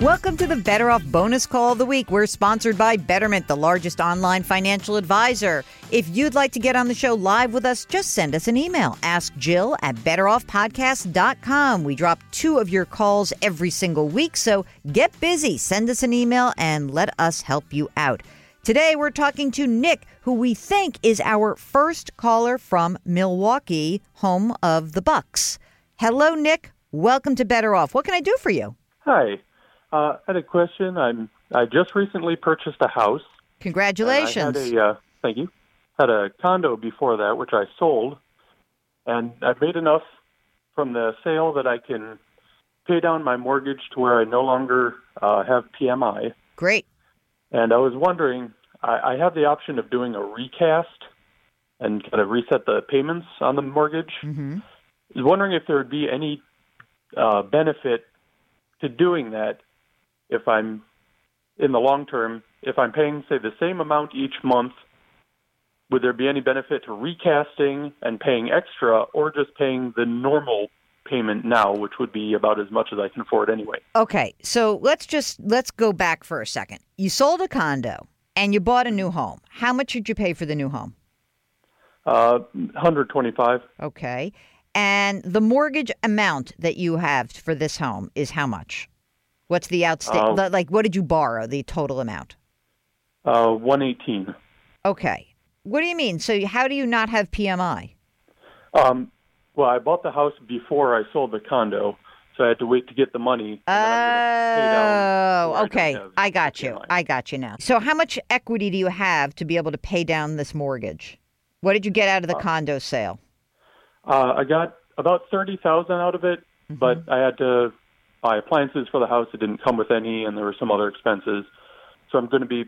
Welcome to the Better Off Bonus Call of the Week. We're sponsored by Betterment, the largest online financial advisor. If you'd like to get on the show live with us, just send us an email. Ask Jill at betteroffpodcast.com. We drop two of your calls every single week, so get busy. Send us an email and let us help you out. Today, we're talking to Nick, who we think is our first caller from Milwaukee, home of the Bucks. Hello, Nick. Welcome to Better Off. What can I do for you? Hi. Uh, I had a question. I'm I just recently purchased a house. Congratulations. I had a, uh, thank you. Had a condo before that, which I sold, and I've made enough from the sale that I can pay down my mortgage to where I no longer uh, have PMI. Great. And I was wondering, I, I have the option of doing a recast and kind of reset the payments on the mortgage. Mm-hmm. I was wondering if there would be any uh, benefit to doing that if I'm in the long term, if I'm paying, say, the same amount each month, would there be any benefit to recasting and paying extra or just paying the normal payment now, which would be about as much as I can afford anyway? Okay, so let's just let's go back for a second. You sold a condo and you bought a new home. How much did you pay for the new home? Uh, 125. Okay. And the mortgage amount that you have for this home is how much? What's the outstanding? Uh, like, what did you borrow? The total amount? Uh, 118. Okay. What do you mean? So, how do you not have PMI? Um, well, I bought the house before I sold the condo, so I had to wait to get the money. and then I'm gonna pay down Oh, I okay. have I got you. PMI. I got you now. So, how much equity do you have to be able to pay down this mortgage? What did you get out of the condo sale? Uh, I got about thirty thousand out of it, Mm-hmm. but I had to buy appliances for the house. It didn't come with any, and there were some other expenses. So I'm going to be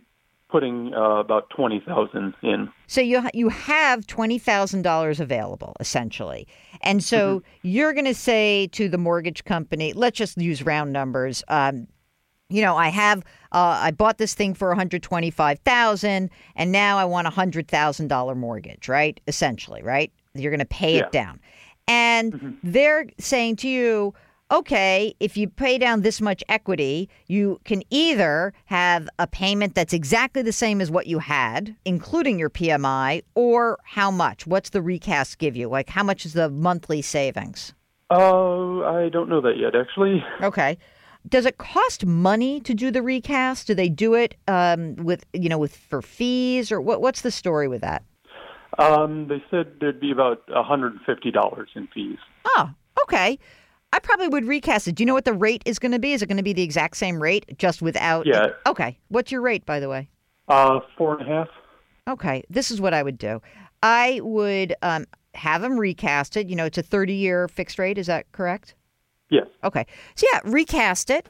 putting uh, about twenty thousand in. So you you have twenty thousand dollars available essentially, and so you're going to say to the mortgage company, let's just use round numbers. Um, you know, I have uh, I bought this thing for one hundred twenty five thousand, and now I want a hundred thousand dollar mortgage, right? Essentially, right? You're going to pay Yeah. it down, and they're saying to you. Okay, if you pay down this much equity, you can either have a payment that's exactly the same as what you had, including your PMI, or how much? What's the recast give you? Like, how much is the monthly savings? Oh, I don't know that yet, actually. Okay. Does it cost money to do the recast? Do they do it um, with you know with for fees or what? What's the story with that? Um, they said there'd be about hundred and fifty dollars in fees. Oh, okay. I probably would recast it. Do you know what the rate is going to be? Is it going to be the exact same rate, just without? Yeah. Okay. What's your rate, by the way? Uh, four and a half. Okay, this is what I would do. I would um, have them recast it. You know, it's a 30 year fixed rate. Is that correct? Yes. Okay. So, yeah, recast it.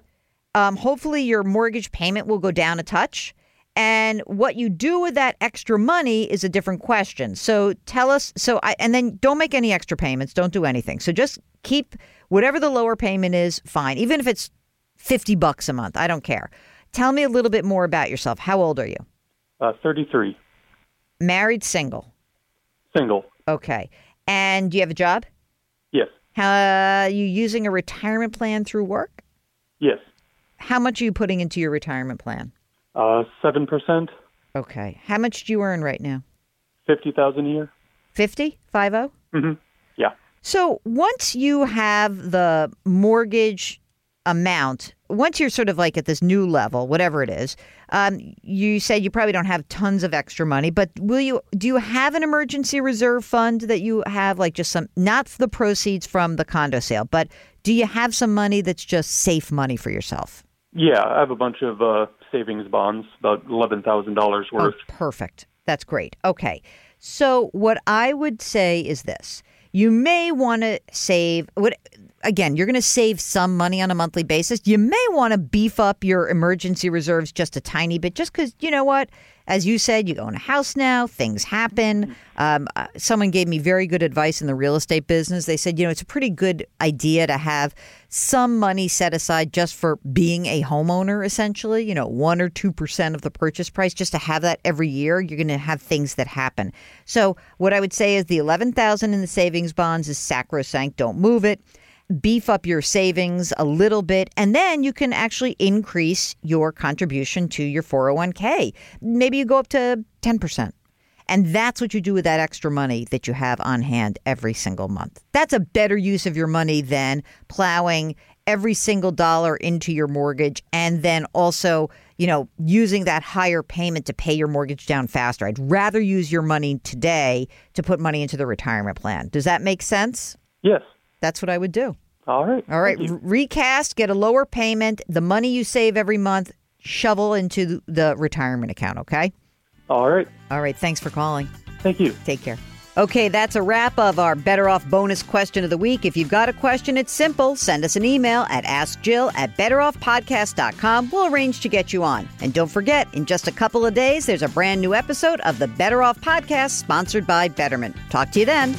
Um, hopefully, your mortgage payment will go down a touch. And what you do with that extra money is a different question. So, tell us. So, I, and then don't make any extra payments. Don't do anything. So, just keep whatever the lower payment is, fine. Even if it's 50 bucks a month, I don't care. Tell me a little bit more about yourself. How old are you? Uh, Thirty-three. Married, single? Single. Okay. And do you have a job? Yes. Uh, you using a retirement plan through work? Yes. How much are you putting into your retirement plan? Uh, seven percent. Okay. How much do you earn right now? Fifty thousand a year. 50? 50? Mm-hmm. Yeah. So once you have the mortgage amount, once you're sort of like at this new level, whatever it is, um, you said you probably don't have tons of extra money, but will you? Do you have an emergency reserve fund that you have, like just some, not the proceeds from the condo sale, but do you have some money that's just safe money for yourself? Yeah, I have a bunch of uh, savings bonds, about eleven thousand dollars oh, worth. Oh, perfect. That's great. Okay. So what I would say is this. You may want to save what again, you're going to save some money on a monthly basis. You may want to beef up your emergency reserves just a tiny bit just cuz you know what? As you said, you own a house now, things happen. Um, uh, someone gave me very good advice in the real estate business. They said, you know, it's a pretty good idea to have some money set aside just for being a homeowner, essentially, you know, one or 2% of the purchase price, just to have that every year. You're going to have things that happen. So, what I would say is the 11000 in the savings bonds is sacrosanct. Don't move it. Beef up your savings a little bit, and then you can actually increase your contribution to your 401k. Maybe you go up to 10%. And that's what you do with that extra money that you have on hand every single month. That's a better use of your money than plowing every single dollar into your mortgage and then also, you know, using that higher payment to pay your mortgage down faster. I'd rather use your money today to put money into the retirement plan. Does that make sense? Yes. That's what I would do. All right. All right. Recast, get a lower payment. The money you save every month, shovel into the retirement account, okay? All right. All right. Thanks for calling. Thank you. Take care. Okay, that's a wrap of our Better Off bonus question of the week. If you've got a question, it's simple. Send us an email at AskJill at BetterOffPodcast.com. We'll arrange to get you on. And don't forget, in just a couple of days, there's a brand new episode of the Better Off Podcast sponsored by Betterment. Talk to you then.